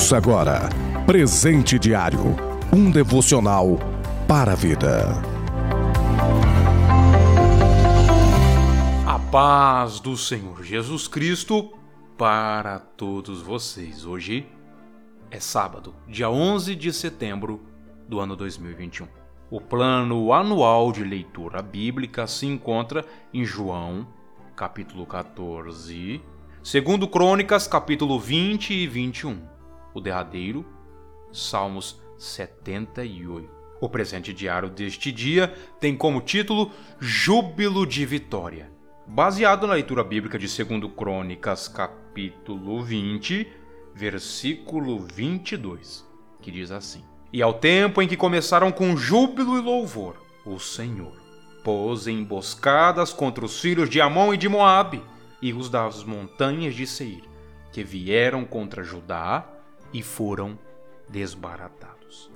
Ouça agora Presente Diário um devocional para a vida. A paz do Senhor Jesus Cristo para todos vocês. Hoje é sábado, dia 11 de setembro do ano 2021. O plano anual de leitura bíblica se encontra em João, capítulo 14, segundo Crônicas, capítulo 20 e 21. O derradeiro, Salmos 78. O presente diário deste dia tem como título Júbilo de Vitória baseado na leitura bíblica de 2 Crônicas, capítulo 20, versículo 22, que diz assim: E ao tempo em que começaram com júbilo e louvor, o Senhor pôs emboscadas contra os filhos de Amon e de Moabe e os das montanhas de Seir, que vieram contra Judá e foram desbaratados.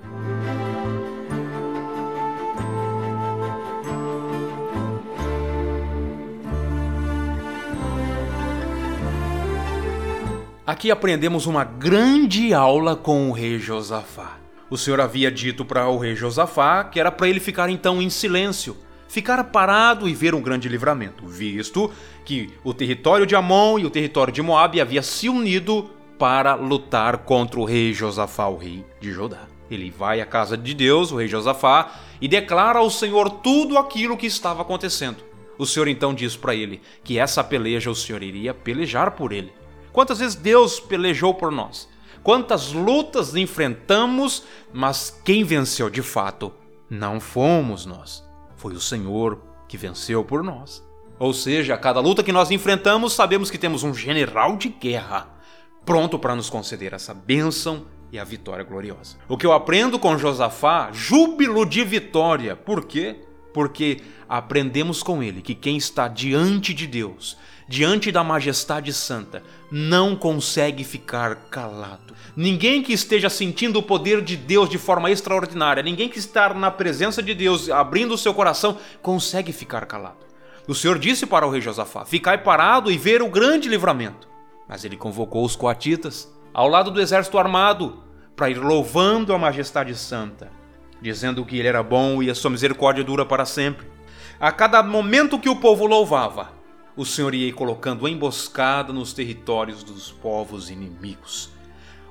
Aqui aprendemos uma grande aula com o rei Josafá. O Senhor havia dito para o rei Josafá que era para ele ficar então em silêncio, ficar parado e ver um grande livramento, visto que o território de Amon e o território de Moabe havia se unido para lutar contra o rei Josafá, o rei de Judá. Ele vai à casa de Deus, o rei Josafá, e declara ao Senhor tudo aquilo que estava acontecendo. O Senhor então diz para ele que essa peleja o Senhor iria pelejar por ele. Quantas vezes Deus pelejou por nós? Quantas lutas enfrentamos, mas quem venceu de fato não fomos nós. Foi o Senhor que venceu por nós. Ou seja, a cada luta que nós enfrentamos, sabemos que temos um general de guerra pronto para nos conceder essa bênção e a vitória gloriosa. O que eu aprendo com Josafá, júbilo de vitória. Por quê? Porque aprendemos com ele que quem está diante de Deus diante da majestade santa, não consegue ficar calado. Ninguém que esteja sentindo o poder de Deus de forma extraordinária, ninguém que está na presença de Deus, abrindo o seu coração, consegue ficar calado. O Senhor disse para o rei Josafá: Ficai parado e ver o grande livramento. Mas ele convocou os coatitas ao lado do exército armado para ir louvando a majestade santa, dizendo que ele era bom e a sua misericórdia dura para sempre. A cada momento que o povo louvava, o Senhor ia colocando emboscada nos territórios dos povos inimigos.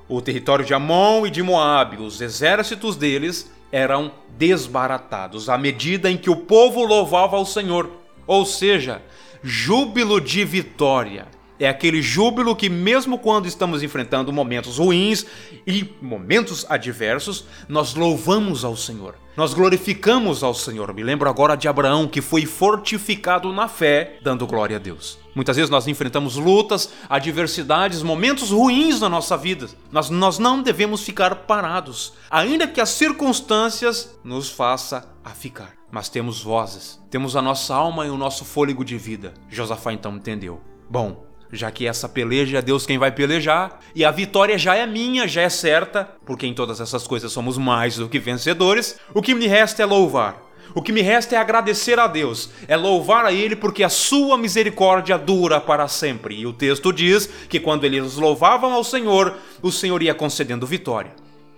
O território de Amon e de Moabe, os exércitos deles eram desbaratados à medida em que o povo louvava ao Senhor, ou seja, júbilo de vitória. É aquele júbilo que, mesmo quando estamos enfrentando momentos ruins e momentos adversos, nós louvamos ao Senhor. Nós glorificamos ao Senhor. Me lembro agora de Abraão, que foi fortificado na fé, dando glória a Deus. Muitas vezes nós enfrentamos lutas, adversidades, momentos ruins na nossa vida. Nós, nós não devemos ficar parados, ainda que as circunstâncias nos façam a ficar. Mas temos vozes, temos a nossa alma e o nosso fôlego de vida. Josafá então entendeu. Bom, já que essa peleja é Deus quem vai pelejar, e a vitória já é minha, já é certa, porque em todas essas coisas somos mais do que vencedores, o que me resta é louvar. O que me resta é agradecer a Deus, é louvar a Ele porque a sua misericórdia dura para sempre. E o texto diz que quando eles louvavam ao Senhor, o Senhor ia concedendo vitória.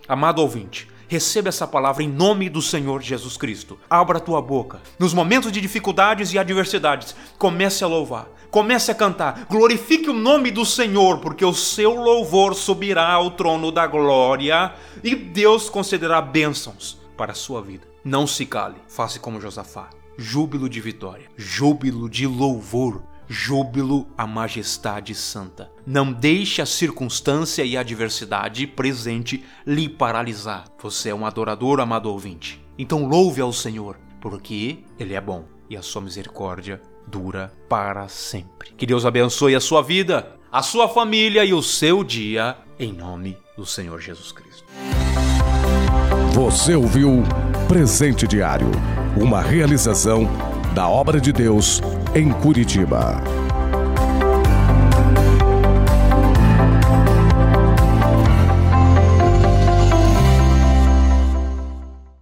Amado ouvinte, Receba essa palavra em nome do Senhor Jesus Cristo. Abra a tua boca. Nos momentos de dificuldades e adversidades, comece a louvar. Comece a cantar. Glorifique o nome do Senhor, porque o seu louvor subirá ao trono da glória e Deus concederá bênçãos para a sua vida. Não se cale. Faça como Josafá. Júbilo de vitória. Júbilo de louvor júbilo à majestade santa. Não deixe a circunstância e a adversidade presente lhe paralisar. Você é um adorador, amado ouvinte. Então louve ao Senhor, porque Ele é bom e a sua misericórdia dura para sempre. Que Deus abençoe a sua vida, a sua família e o seu dia, em nome do Senhor Jesus Cristo. Você ouviu Presente Diário, uma realização da obra de Deus em Curitiba.